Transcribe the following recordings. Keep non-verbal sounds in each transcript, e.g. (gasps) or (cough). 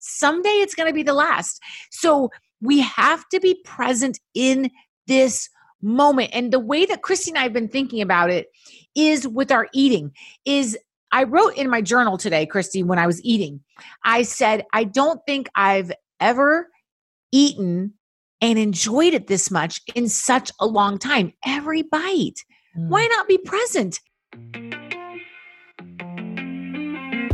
someday it's going to be the last. So we have to be present in this moment. And the way that Christy and I have been thinking about it is with our eating is I wrote in my journal today, Christy, when I was eating, I said, I don't think I've ever eaten and enjoyed it this much in such a long time. Every bite. Mm. Why not be present?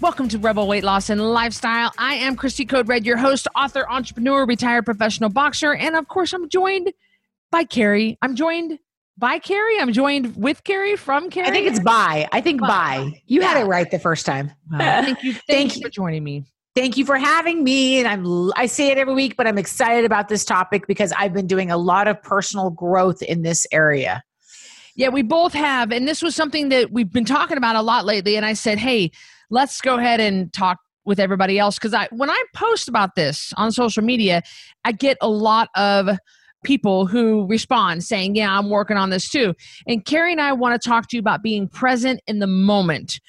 Welcome to Rebel Weight Loss and Lifestyle. I am Christy Code Red, your host, author, entrepreneur, retired professional boxer, and of course, I'm joined by Carrie. I'm joined by Carrie. I'm joined with Carrie from Carrie. I think it's by. I think by. by. You yeah. had it right the first time. Well, (laughs) thank you. Thank, thank you for joining me. Thank you for having me. And I'm I say it every week, but I'm excited about this topic because I've been doing a lot of personal growth in this area. Yeah, we both have. And this was something that we've been talking about a lot lately. And I said, hey, let's go ahead and talk with everybody else because I when I post about this on social media, I get a lot of people who respond saying, "Yeah, I'm working on this too." And Carrie and I want to talk to you about being present in the moment.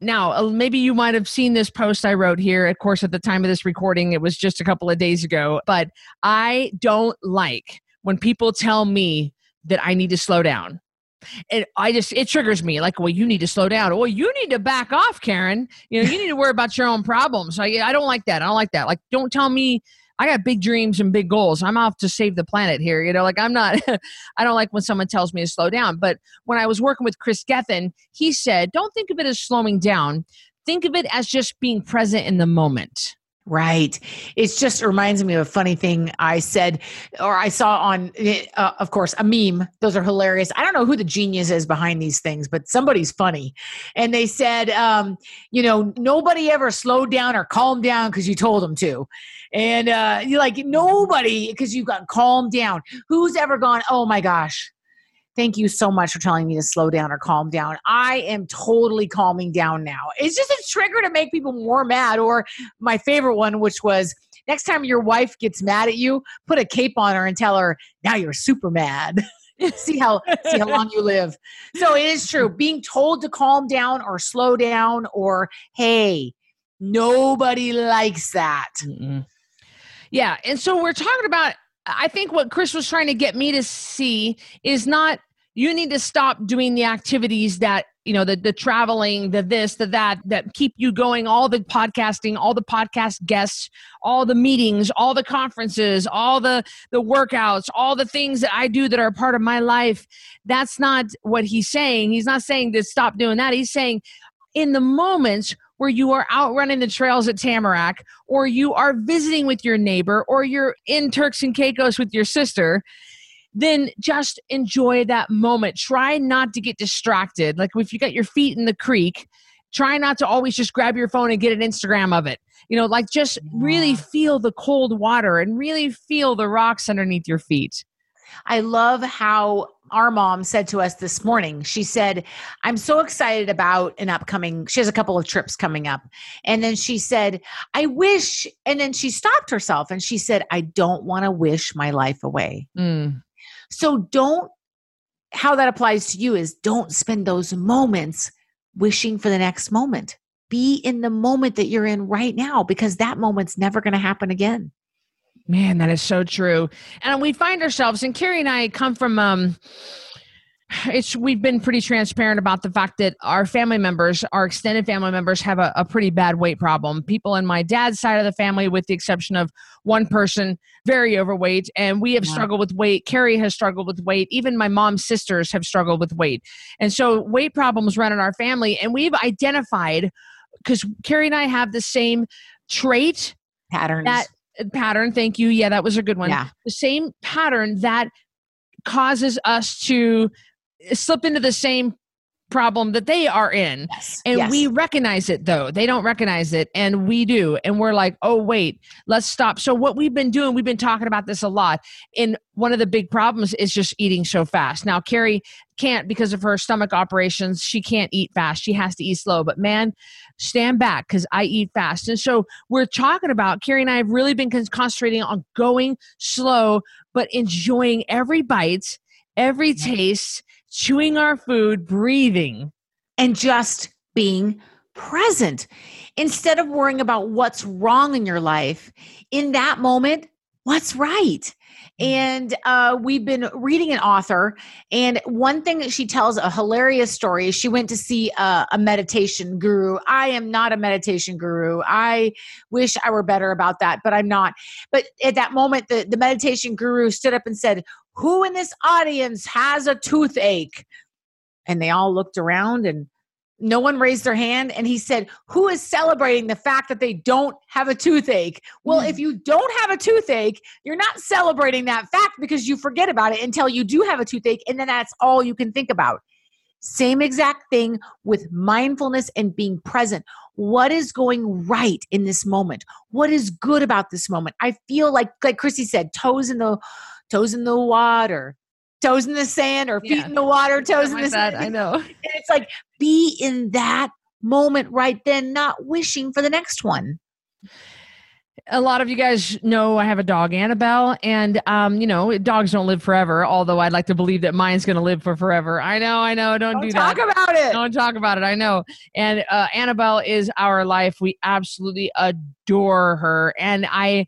Now, uh, maybe you might have seen this post I wrote here. Of course, at the time of this recording, it was just a couple of days ago. But I don't like when people tell me that I need to slow down it I just it triggers me like, well, you need to slow down. Well, you need to back off, Karen. You know, you need to worry about your own problems. I I don't like that. I don't like that. Like, don't tell me I got big dreams and big goals. I'm off to save the planet here. You know, like I'm not, (laughs) I don't like when someone tells me to slow down. But when I was working with Chris Gethin, he said, don't think of it as slowing down. Think of it as just being present in the moment. Right. It just reminds me of a funny thing I said or I saw on, uh, of course, a meme. Those are hilarious. I don't know who the genius is behind these things, but somebody's funny. And they said, um, you know, nobody ever slowed down or calmed down because you told them to. And uh, you're like, nobody, because you got calmed down. Who's ever gone, oh my gosh, Thank you so much for telling me to slow down or calm down. I am totally calming down now. It's just a trigger to make people more mad. Or my favorite one, which was next time your wife gets mad at you, put a cape on her and tell her, now you're super mad. (laughs) see how see how long you live. So it is true. Being told to calm down or slow down or hey, nobody likes that. Mm-mm. Yeah, and so we're talking about I think what Chris was trying to get me to see is not you need to stop doing the activities that you know the the traveling the this the that that keep you going all the podcasting all the podcast guests all the meetings all the conferences all the the workouts all the things that i do that are part of my life. That's not what he's saying. He's not saying to stop doing that. He's saying in the moments where you are out running the trails at Tamarack, or you are visiting with your neighbor, or you're in Turks and Caicos with your sister, then just enjoy that moment. Try not to get distracted. Like if you got your feet in the creek, try not to always just grab your phone and get an Instagram of it. You know, like just really feel the cold water and really feel the rocks underneath your feet. I love how our mom said to us this morning, she said, I'm so excited about an upcoming, she has a couple of trips coming up. And then she said, I wish, and then she stopped herself and she said, I don't want to wish my life away. Mm. So don't, how that applies to you is don't spend those moments wishing for the next moment. Be in the moment that you're in right now because that moment's never going to happen again. Man, that is so true. And we find ourselves, and Carrie and I come from, um, it's we've been pretty transparent about the fact that our family members, our extended family members, have a, a pretty bad weight problem. People in my dad's side of the family, with the exception of one person, very overweight, and we have yeah. struggled with weight. Carrie has struggled with weight. Even my mom's sisters have struggled with weight, and so weight problems run in our family. And we've identified because Carrie and I have the same trait patterns that pattern. Thank you. Yeah, that was a good one. Yeah. The same pattern that causes us to slip into the same problem that they are in. Yes. And yes. we recognize it though. They don't recognize it and we do. And we're like, oh, wait, let's stop. So, what we've been doing, we've been talking about this a lot. And one of the big problems is just eating so fast. Now, Carrie can't because of her stomach operations. She can't eat fast. She has to eat slow. But man, stand back because I eat fast. And so we're talking about, Carrie and I have really been concentrating on going slow, but enjoying every bite, every taste, chewing our food, breathing. and just being present. Instead of worrying about what's wrong in your life in that moment what's right? And uh, we've been reading an author and one thing that she tells a hilarious story is she went to see a, a meditation guru. I am not a meditation guru. I wish i were better about that but i'm not. But at that moment the, the meditation guru stood up and said who in this audience has a toothache? And they all looked around and no one raised their hand and he said who is celebrating the fact that they don't have a toothache? Well if hmm. you don't have a toothache you're not celebrating that fact because you forget about it until you do have a toothache and then that's all you can think about. Same exact thing with mindfulness and being present. What is going right in this moment? What is good about this moment? I feel like like chrissy said toes in the toes in the water toes in the sand or feet Yeah. in the water toes in the that, sand I know. (laughs) and it's like be in that moment right then, not wishing for the next one. a lot of you guys know I have a dog, Annabelle, and um, you know, dogs don't live forever. Although I'd like to believe that mine's going to live for forever. I know, I know. Don't, Don't do talk that. about it. Don't talk about it. I know. And uh, Annabelle is our life. We absolutely adore her, and I.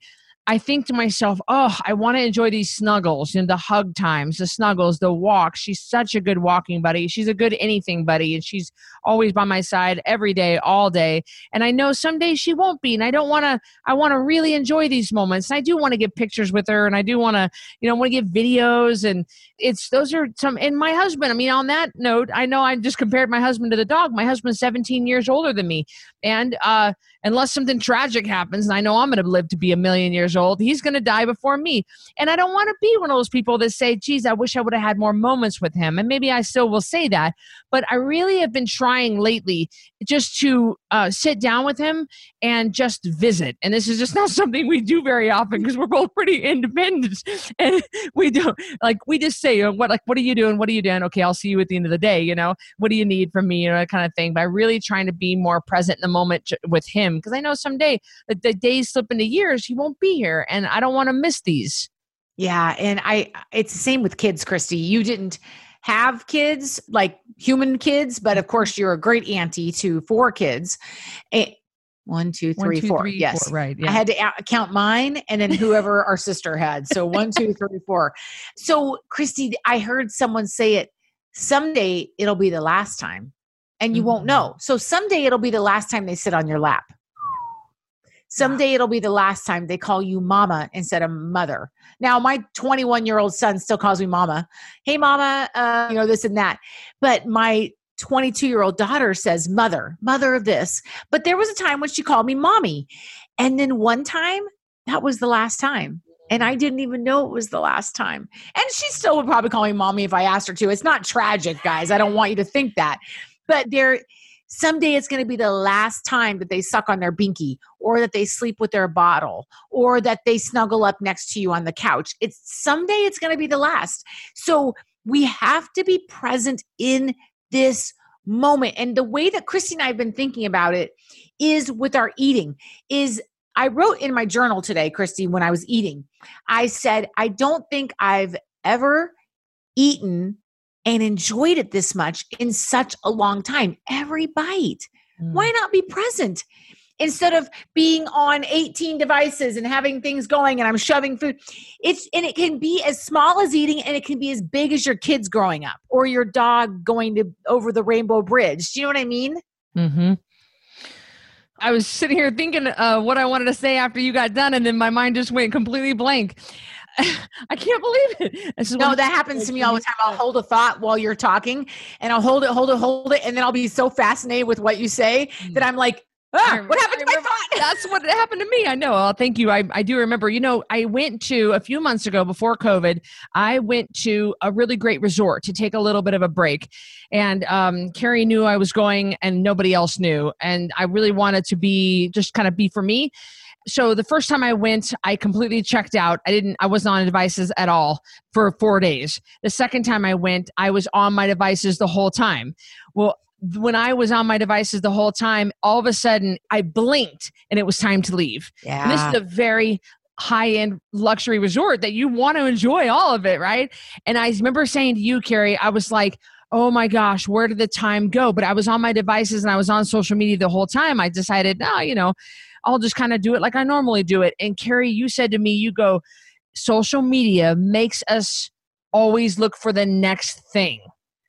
I think to myself, oh, I want to enjoy these snuggles and the hug times, the snuggles, the walk. She's such a good walking buddy. She's a good anything buddy, and she's always by my side every day, all day. And I know someday she won't be, and I don't want to. I want to really enjoy these moments. And I do want to get pictures with her, and I do want to, you know, want to get videos, and it's those are some. And my husband. I mean, on that note, I know I just compared my husband to the dog. My husband's 17 years older than me, and uh, unless something tragic happens, and I know I'm going to live to be a million years old, he's going to die before me. And I don't want to be one of those people that say, geez, I wish I would have had more moments with him. And maybe I still will say that. But I really have been trying lately just to uh, sit down with him and just visit. And this is just not (laughs) something we do very often because we're both pretty independent. (laughs) And we don't, like, we just say, what, like, what are you doing? What are you doing? Okay, I'll see you at the end of the day. You know, what do you need from me? You know, that kind of thing. By really trying to be more present in the moment with him because I know someday that the days slip into years, he won't be here. And I don't want to miss these. Yeah, and I it's the same with kids, Christy. You didn't have kids like human kids, but of course you're a great auntie to four kids. Eh, one, two, One, three, two, four. three, yes. four, right. I had to count mine and then whoever (laughs) our sister had. So one, two, three, four. So, Christy, I heard someone say it someday it'll be the last time and you won't Mhm. know. So, someday it'll be the last time they sit on your lap. Someday it'll be the last time they call you mama instead of mother. Now, my 21 year old son still calls me mama. Hey, mama, uh, you know, this and that. But my 22 year old daughter says mother, mother of this. But there was a time when she called me mommy. And then one time, that was the last time. And I didn't even know it was the last time. And she still would probably call me mommy if I asked her to. It's not tragic, guys. I don't want you to think that. But there, someday it's going to be the last time that they suck on their binky or that they sleep with their bottle or that they snuggle up next to you on the couch. It's someday it's going to be the last. So we have to be present in this moment. And the way that Christy and I have been thinking about it is with our eating is I wrote in my journal today, Christy, when I was eating, I said, I don't think I've ever eaten and enjoyed it this much in such a long time. Every bite. Mm. Why not be present? Instead of being on 18 devices and having things going and I'm shoving food. It's and it can be as small as eating and it can be as big as your kids growing up or your dog going to over the rainbow bridge. Do you know what I mean? Mm-hmm. I was sitting here thinking uh, what I wanted to say after you got done, and then my mind just went completely blank. (laughs) I can't believe it. This is No, that happens to me all the time. I'll hold a thought while you're talking and I'll hold it, hold it, hold it. And then I'll be so fascinated with what you say that I'm like, Ah, what happened to my thought? That's what happened to me. I know. Well, thank you. I, I do remember. You know, I went to a few months ago before COVID. I went to a really great resort to take a little bit of a break, and um, Carrie knew I was going, and nobody else knew. And I really wanted to be just kind of be for me. So the first time I went, I completely checked out. I didn't. I wasn't on devices at all for four days. The second time I went, I was on my devices the whole time. Well, when I was on my devices the whole time, all of a sudden I blinked and it was time to leave. Yeah. And this is a very high end luxury resort that you want to enjoy all of it, right? And I remember saying to you, Carrie, I was like, oh my gosh, where did the time go? But I was on my devices and I was on social media the whole time. I decided, no, you know, I'll just kind of do it like I normally do it. And Carrie, you said to me, you go, social media makes us always look for the next thing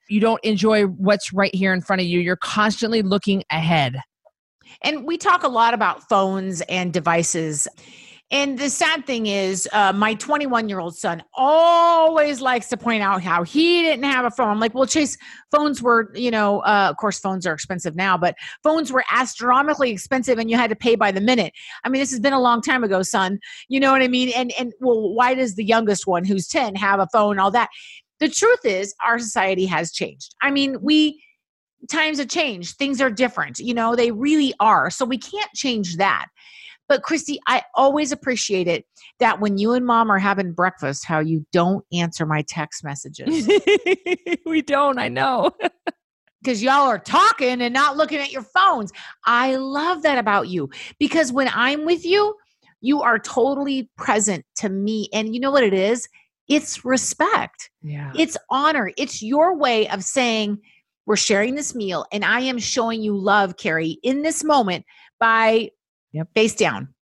you don't enjoy what's right here in front of you. You're constantly looking ahead. And we talk a lot about phones and devices. And the sad thing is, uh, my 21 year old son always likes to point out how he didn't have a phone. I'm like, well, Chase, phones were, you know, uh, of course, phones are expensive now, but phones were astronomically expensive and you had to pay by the minute. I mean, this has been a long time ago, son. You know what I mean? And, and well, why does the youngest one, who's 10, have a phone, all that? the truth is our society has changed i mean we times have changed things are different you know they really are so we can't change that but christy i always appreciate it that when you and mom are having breakfast how you don't answer my text messages (laughs) we don't i know (laughs) because y'all are talking and not looking at your phones i love that about you because when i'm with you you are totally present to me and you know what it is it's respect. Yeah. It's honor. It's your way of saying, we're sharing this meal and I am showing you love, Carrie, in this moment by yep. face down,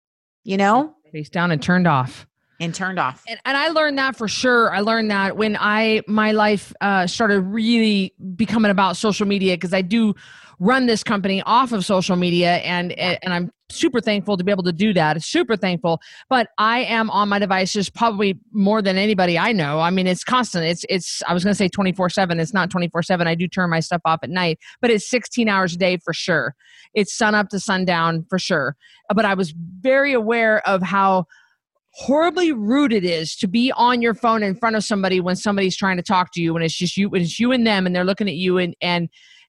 you know? Face down and turned off. And turned off. And, and I learned that for sure. I learned that when I, my life uh, started really becoming about social media because I do run this company off of social media and and I'm super thankful to be able to do that. Super thankful. But I am on my devices probably more than anybody I know. I mean, it's constant. It's it's I was going to say 24/7. It's not 24/7. I do turn my stuff off at night, but it's 16 hours a day for sure. It's sun up to sundown for sure. But I was very aware of how horribly rude it is to be on your phone in front of somebody when somebody's trying to talk to you when it's just you it's you and them and they're looking at you and and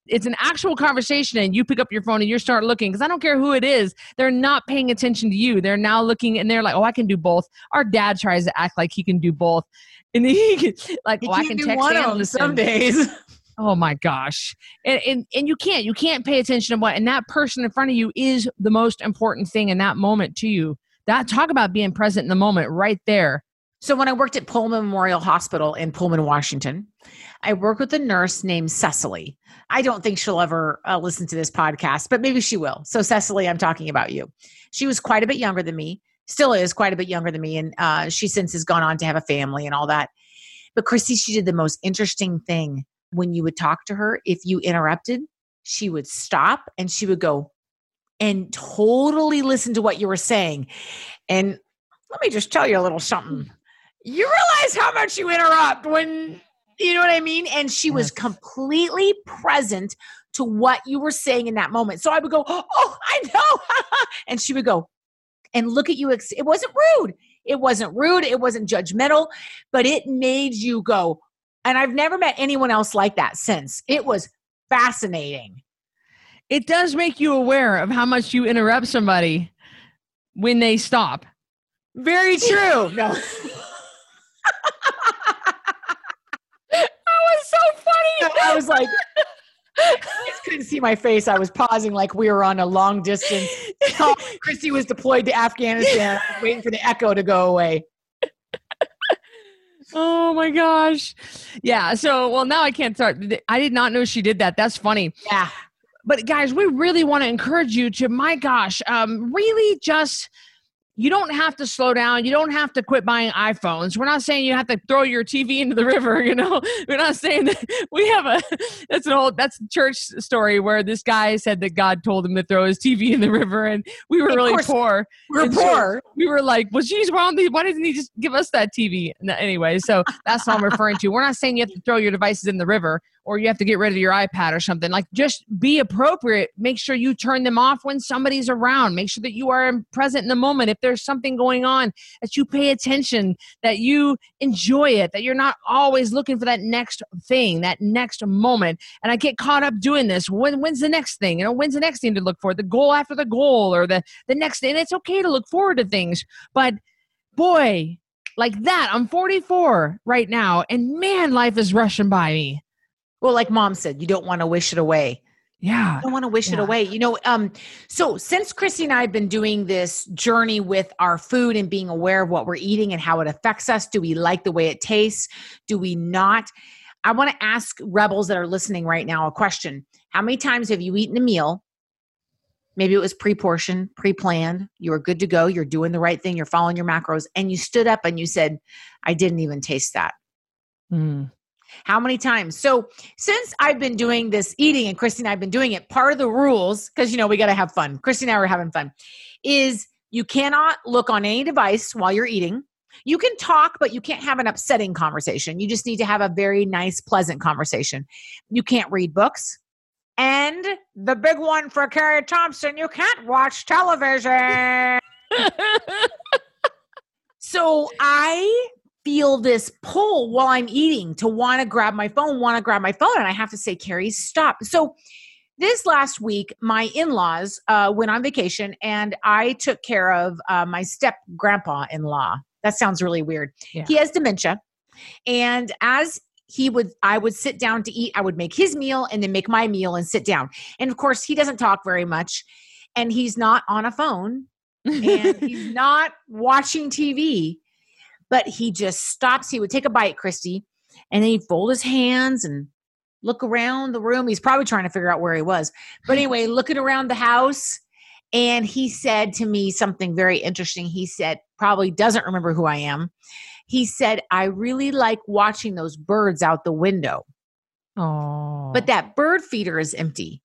it's an actual conversation and you pick up your phone and you start looking because I don't care who it is, they're not paying attention to you. They're now looking and they're like, oh, I can do both. Our dad tries to act like he can do both, (laughs) and he can, like, he oh, I can text one listen. Some days. (laughs) Oh my gosh. And, and and you can't you can't pay attention to what and that person in front of you is the most important thing in that moment to you. That talk about being present in the moment right there. So when I worked at Pullman Memorial Hospital in Pullman, Washington, I worked with a nurse named Cecily. I don't think she'll ever uh, listen to this podcast, but maybe she will. So, Cecily, I'm talking about you. She was quite a bit younger than me, still is quite a bit younger than me. And uh, she since has gone on to have a family and all that. But, Christy, she did the most interesting thing when you would talk to her. If you interrupted, she would stop and she would go and totally listen to what you were saying. And let me just tell you a little something. You realize how much you interrupt when you know what I mean? And she yes. was completely present to what you were saying in that moment. So I would go, Oh, I know. (laughs) and she would go, and look at you. It wasn't rude. It wasn't rude. It wasn't judgmental, but it made you go. And I've never met anyone else like that since. It was fascinating. It does make you aware of how much you interrupt somebody when they stop. Very (laughs) true. No. I was like, I couldn't see my face. I was pausing like we were on a long distance. Christy was deployed to Afghanistan, waiting for the echo to go away. Oh my gosh. Yeah. So, well, now I can't start. I did not know she did that. That's funny. Yeah. But guys, we really want to encourage you to, my gosh, um, really just you don't have to slow down. You don't have to quit buying iPhones. We're not saying you have to throw your TV into the (laughs) river. You know, we're not saying that (laughs) we have a. (laughs) That's an old. That's church story where this guy said that God told him to throw his TV in the river, and we were really poor. We are poor. So we were like, well, geez, why, why didn't he just give us that TV? Anyway, so that's what I'm referring to. We're not saying you have to throw your devices in the river. Or you have to get rid of your iPad or something. Like just be appropriate. Make sure you turn them off when somebody's around. Make sure that you are present in the moment. If there's something going on, that you pay attention, that you enjoy it, that you're not always looking for that next thing, that next moment. And I get caught up doing this. When when's the next thing? You know, when's the next thing to look for? The goal after the goal or the the next and it's okay to look forward to things. But boy, like that, I'm 44 right now, and man, life is rushing by me. Well, like mom said, you don't want to wish it away. Yeah. I don't want to wish Yeah. it away. You know, um, so since Christy and I have been doing this journey with our food and being aware of what we're eating and how it affects us, do we like the way it tastes? Do we not? I want to ask rebels that are listening right now a question. How many times have you eaten a meal? Maybe it was pre portioned, pre planned. You were good to go. You're doing the right thing. You're following your macros. And you stood up and you said, I didn't even taste that. Mm. How many times? So since I've been doing this eating and Christy and I've been doing it, part of the rules, because you know we got to have fun. Christy and I were having fun, is you cannot look on any device while you're eating. You can talk, but you can't have an upsetting conversation. You just need to have a very nice, pleasant conversation. You can't read books. And the big one for Carrie Thompson, you can't watch television. (laughs) So I feel this pull while I'm eating to want to grab my phone, want to grab my phone. And I have to say, Carrie, stop. So this last week, my in laws uh, went on vacation and I took care of uh, my step grandpa in law. That sounds really weird. Yeah. He has dementia. And as he would, I would sit down to eat, I would make his meal and then make my meal and sit down. And of course, he doesn't talk very much and he's not on a phone and he's (laughs) not watching TV, but he just stops. He would take a bite, Christy, and then he'd fold his hands and look around the room. He's probably trying to figure out where he was. But (laughs) anyway, looking around the house, and he said to me something very interesting. He said, probably doesn't remember who I am. He said, I really like watching those birds out the window, oh. but that bird feeder is empty.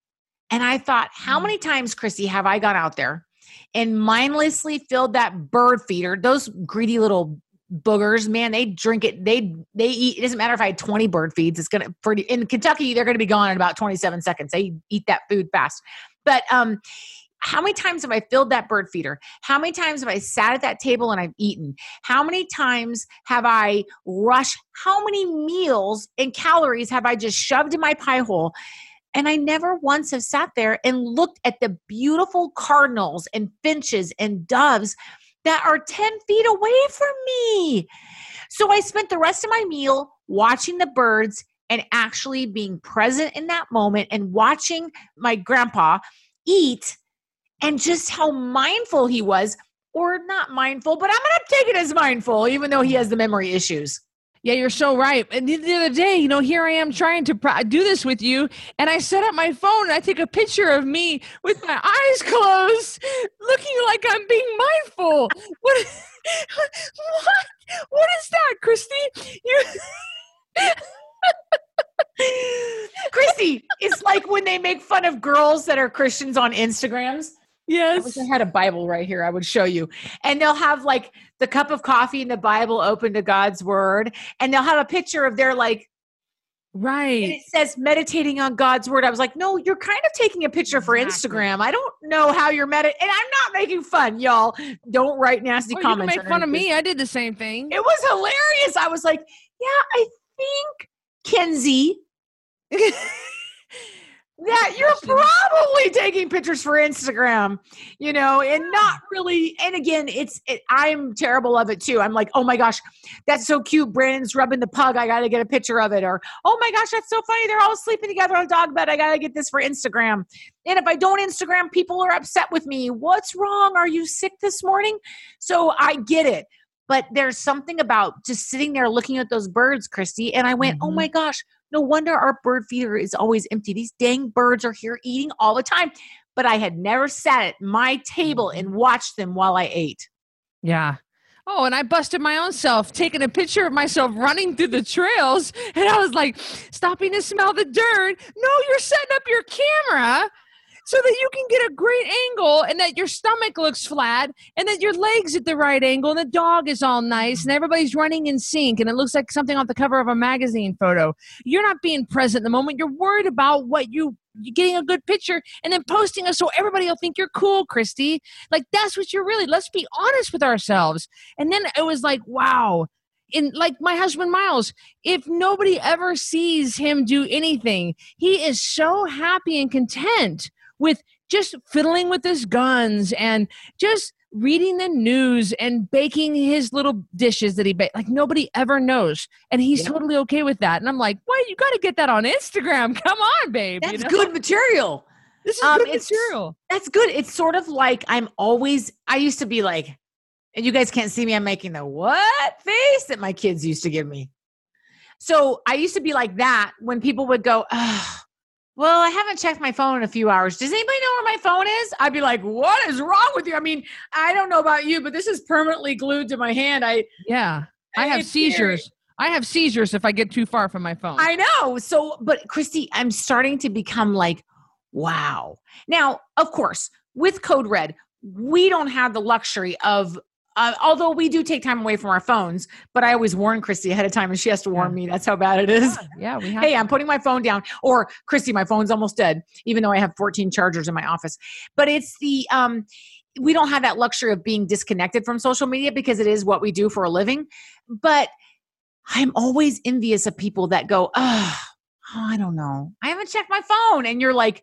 And I thought, how mm. many times, Chrissy, have I gone out there and mindlessly filled that bird feeder? Those greedy little boogers, man, they drink it. They they eat. It doesn't matter if I had twenty bird feeds. It's gonna pretty in Kentucky. They're gonna be gone in about twenty seven seconds. They eat that food fast. But um, how many times have I filled that bird feeder? How many times have I sat at that table and I've eaten? How many times have I rushed? How many meals and calories have I just shoved in my pie hole? And I never once have sat there and looked at the beautiful cardinals and finches and doves that are 10 feet away from me. So I spent the rest of my meal watching the birds and actually being present in that moment and watching my grandpa eat and just how mindful he was, or not mindful, but I'm going to take it as mindful, even though he has the memory issues. Yeah, you're so right. And the, the other day, you know, here I am trying to do this with you, and I set up my phone and I take a picture of me with my eyes (laughs) closed, looking like I'm being mindful. What? (laughs) What? What is that, Christy? You. Chrissy, it's like when they make fun of girls that are Christians on Instagrams. I wish yes. I had a Bible right here. I would show you. And they'll have like the cup of coffee and the Bible open to God's word. And they'll have a picture of their like, and Right. it says meditating on God's word. I was like, no, you're kind of taking a picture for Exactly. Instagram. I don't know how you're meditating. And I'm not making fun, y'all. Don't write nasty Oh, you can comments. make fun of me. I did the same thing. It was hilarious. I was like, yeah, I think, Kenzie, (laughs) that you're probably taking pictures for Instagram, you know, and not really. And again, it's it, I'm terrible of it too. I'm like, oh my gosh, that's so cute. Brandon's rubbing the pug. I got to get a picture of it. Or oh my gosh, that's so funny. They're all sleeping together on dog bed. I got to get this for Instagram. And if I don't Instagram, people are upset with me. What's wrong? Are you sick this morning? So I get it. But there's something about just sitting there looking at those birds, Christy. And I went, oh Mhm. my gosh, no wonder our bird feeder is always empty. These dang birds are here eating all the time. But I had never sat at my table and mm-hmm. watched them while I ate. Yeah. Oh, and I busted my own self, taking a picture of myself running through the trails. And I was like, stopping to smell the dirt. No, you're setting up your camera so that you can get a great angle and that your stomach looks flat and that your legs at the right angle and the dog is all nice and everybody's running in sync and it looks like something off the cover of a magazine photo. You're not being present in the moment. You're worried about what you you're getting a good picture and then posting it so everybody will think you're cool, Christy. Like that's what you're really. Let's be honest with ourselves. And then it was like, wow. In like my husband Miles, if nobody ever sees him do anything, he is so happy and content with just fiddling with his guns and just reading the news and baking his little dishes that he baked. Like nobody ever knows. And he's yeah. totally okay with that. And I'm like, why you got to get that on Instagram? (laughs) Come on, babe. That's you know? good material. This is um, good material. That's good. It's sort of like I'm always, I used to be like, and you guys can't see me, I'm making the what face that my kids used to give me. So I used to be like that when people would go, oh, well, I haven't checked my phone in a few hours. Does anybody know where my phone is? I'd be like, what is wrong with you? I mean, I don't know about you, but this is permanently glued to my hand. I Yeah. I have seizures. I have seizures if I get too far from my phone. I know. So, but Christy, I'm starting to become like, wow. Now, of course, with Code Red, we don't have the luxury of uh, although we do take time away from our phones, but I always warn Christy ahead of time, and she has to warn yeah. me. That's how bad it is. Yeah, yeah we have. hey, I'm putting my phone down, or Christy, my phone's almost dead, even though I have 14 chargers in my office. But it's the um, we don't have that luxury of being disconnected from social media because it is what we do for a living. But I'm always envious of people that go, oh, I don't know, I haven't checked my phone, and you're like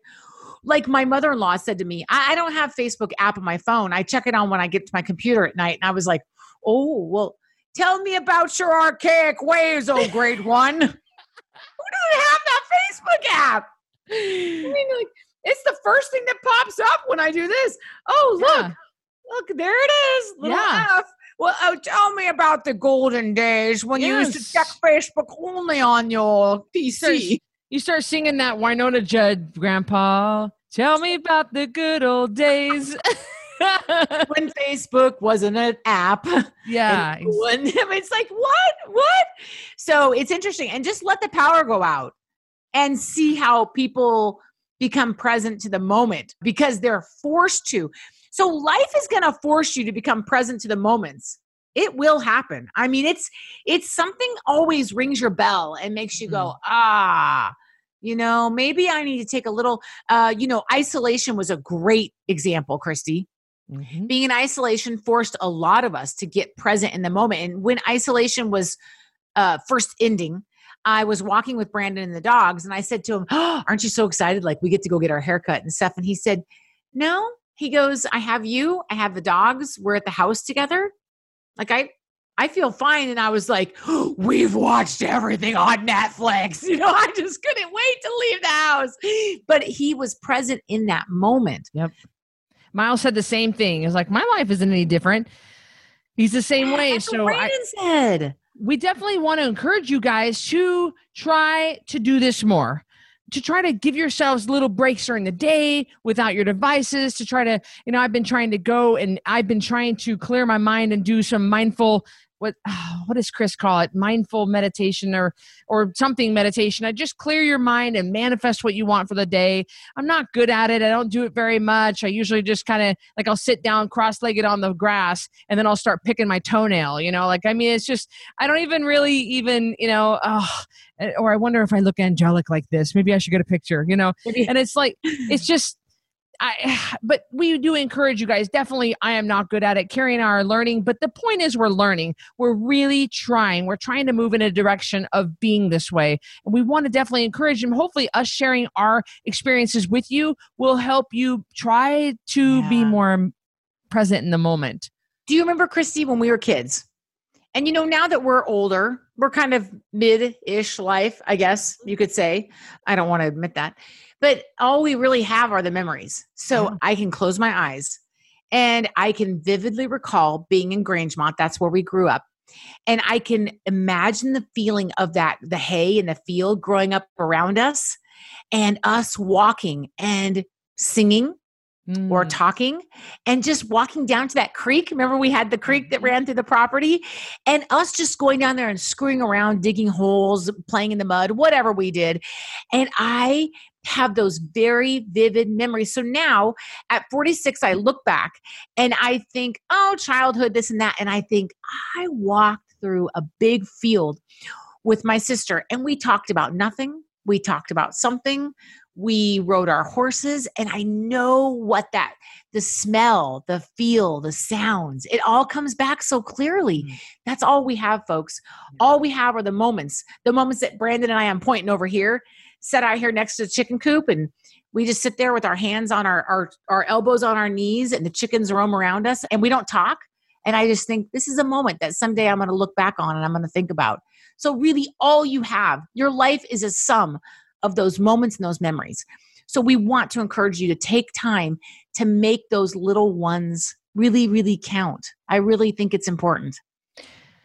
like my mother-in-law said to me I, I, don't have facebook app on my phone i check it on when i get to my computer at night and i was like oh well tell me about your archaic ways oh great one (laughs) who doesn't have that facebook app i mean like it's the first thing that pops up when i do this oh look yeah. look there it is little yeah. F. Well, oh, tell me about the golden days when yes. you used to check Facebook only on your PC. You start singing that Wynonna Judd, Grandpa. Tell me about the good old days. (laughs) when Facebook wasn't an app. Yeah. (laughs) It's like, what? What? So it's interesting. And just let the power go out and see how people become present to the moment because they're forced to. So life is going to force you to become present to the moments. It will happen. I mean, it's it's something always rings your bell and makes you mm-hmm. go, "Ah, you know maybe i need to take a little uh you know isolation was a great example christy. Mm-hmm. being in isolation forced a lot of us to get present in the moment. And when isolation was uh first ending i was walking with brandon and the dogs and i said to him oh, (gasps) aren't you so excited? Like we get to go get our haircut and stuff. And he said no. He goes i have you. I have the dogs. We're at the house together like i I feel fine. And I was like, oh, (gasps) we've watched everything on Netflix. (laughs) You know, I just couldn't wait to leave the house. (gasps) But he was present in that moment. Yep. Miles said the same thing. It's like, my life isn't any different. He's the same (gasps) way. That's so I said. we definitely want to encourage you guys to try to do this more to try to give yourselves little breaks during the day without your devices to try to you know i've been trying to go and i've been trying to clear my mind and do some mindful what (sighs) what does Chris call it? Mindful meditation or or something meditation. I just clear your mind and manifest what you want for the day. I'm not good at it. I don't do it very much. I usually just kind of like I'll sit down cross-legged on the grass and then I'll start picking my toenail, you know? Like I mean it's just I don't even really even, you know, oh, or I wonder if I look angelic like this. Maybe I should get a picture, you know? And it's like it's just I, (sighs) but we do encourage you guys. Definitely, I am not good at it. Carrie and I are learning, but the point is, we're learning. We're really trying. We're trying to move in a direction of being this way, and we want to definitely encourage them. Hopefully, us sharing our experiences with you will help you try to yeah. be more present in the moment. Do you remember Christy when we were kids? And you know, now that we're older, we're kind of mid-ish life, I guess you could say. I don't want to admit that but all we really have are the memories. So yeah. I can close my eyes and I can vividly recall being in Grangemont. That's where we grew up. And I can imagine the feeling of that, the hay in the field growing up around us and us walking and singing mm. or talking and just walking down to that creek. Remember, we had the creek that mm-hmm. ran through the property and us just going down there and screwing around, digging holes, playing in the mud, whatever we did. And I have those very vivid memories. So now at 46, I look back and I think, oh, childhood, this and that. And I think I walked through a big field with my sister and we talked about nothing. We talked about something. We rode our horses. And I know what that the smell, the feel, the sounds, it all comes back so clearly. Mm. That's all we have, folks. All we have are the moments, the moments that Brandon and I am pointing over here set out here next to the chicken coop and we just sit there with our hands on our, our, our elbows on our knees and the chickens roam around us and we don't talk. And I just think this is a moment that someday I'm going to look back on and I'm going to think about. So, really, all you have, your life is a sum of those moments and those memories. So, we want to encourage you to take time to make those little ones really, really count. I really think it's important.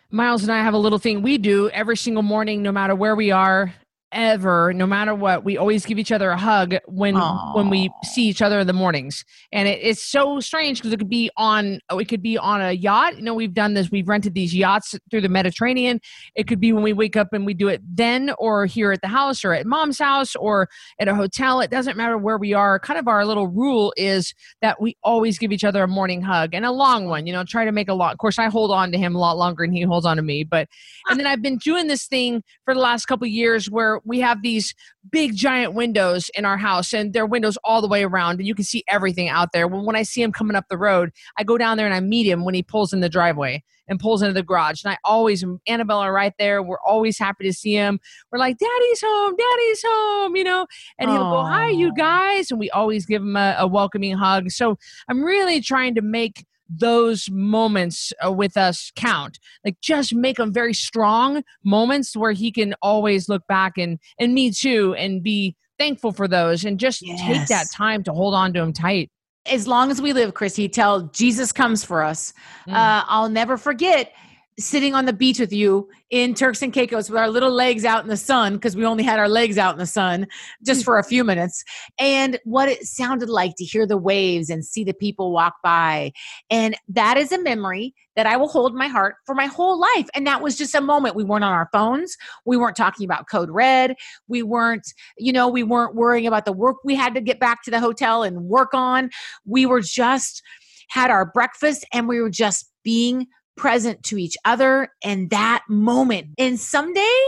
Miles and I have a little thing we do every single morning, no matter where we are ever no matter what we always give each other a hug when Aww. when we see each other in the mornings. And it, it's so strange because it could be on oh, it could be on a yacht. You know we've done this we've rented these yachts through the mediterranean. It could be when we wake up and we do it then or here at the house or at mom's house or at a hotel. It doesn't matter where we are. Kind of our little rule is that we always give each other a morning hug and a long one you know try to make a lot of course i hold on to him a lot longer than he holds on to me but and (laughs) then i've been doing this thing for the last couple years where we have these big giant windows in our house and they're windows all the way around and you can see everything out there. When, when I see him coming up the road, I go down there and I meet him when he pulls in the driveway and pulls into the garage. And I always, Annabelle are right there. We're always happy to see him. We're like, Daddy's home, Daddy's home, you know? And he'll go, Hi, you guys. And we always give him a, a welcoming hug. So I'm really trying to make those moments uh, with us count like just make them very strong moments where he can always look back and and me too and be thankful for those and just yes. take that time to hold on to him tight as long as we live chrissy tell jesus comes for us mm. uh, i'll never forget sitting on the beach with you in Turks and Caicos with our little legs out in the sun because we only had our legs out in the sun just for a few minutes and what it sounded like to hear the waves and see the people walk by. And that is a memory that I will hold my heart for my whole life. And that was just a moment. We weren't on our phones. We weren't talking about code red. We weren't you know we weren't worrying about the work we had to get back to the hotel and work on. We were just had our breakfast and we were just being present to each other and that moment. And someday,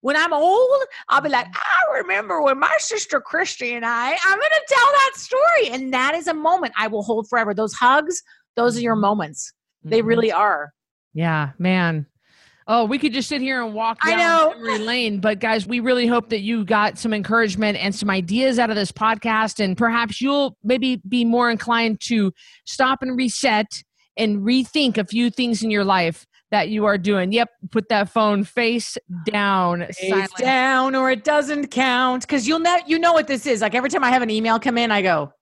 when I'm old, I'll be like, I remember when my sister Christy and I, I'm going to tell that story. And that is a moment I will hold forever. Those hugs, those are your mm-hmm. moments. They mm-hmm. really are. Yeah, man. Oh, we could just sit here and walk down I know. memory lane, but guys, we really hope that you got some encouragement and some ideas out of this podcast, and perhaps you'll maybe be more inclined to stop and reset and rethink a few things in your life that you are doing. Yep, put that phone face down, face down, or it doesn't count. Because you'll know you know what this is. Like every time I have an email come in, I go.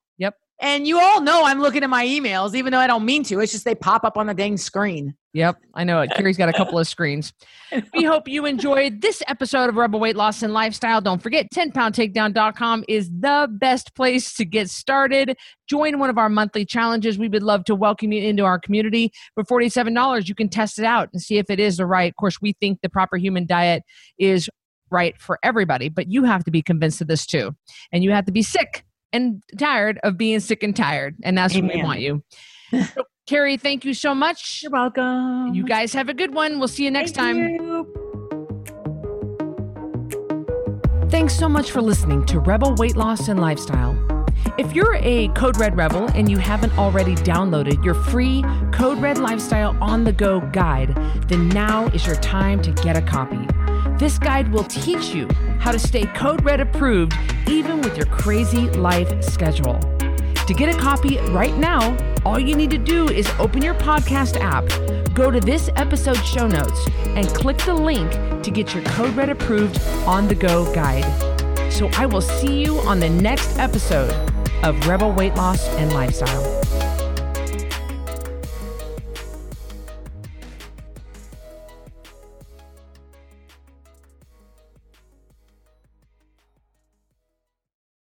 And you all know I'm looking at my emails, even though I don't mean to. It's just they pop up on the dang screen. Yep, I know it. Carrie's got a couple of screens. (laughs) We hope you enjoyed this episode of Rebel Weight Loss and Lifestyle. Don't forget, 10poundtakedown.com is the best place to get started. Join one of our monthly challenges. We would love to welcome you into our community. For $47, you can test it out and see if it is the right. Of course, we think the proper human diet is right for everybody, but you have to be convinced of this too. And you have to be sick and tired of being sick and tired. And that's Amen. what we want you. (laughs) So Carrie, thank you so much. You're welcome. You guys have a good one. We'll see you next thank time. You. Thanks so much for listening to Rebel Weight Loss and Lifestyle. If you're a Code Red Rebel and you haven't already downloaded your free Code Red Lifestyle on the Go guide, then now is your time to get a copy. This guide will teach you how to stay Code Red approved even with your crazy life schedule. To get a copy right now, all you need to do is open your podcast app, go to this episode show notes, and click the link to get your Code Red approved on the go guide. So I will see you on the next episode of Rebel Weight Loss and Lifestyle.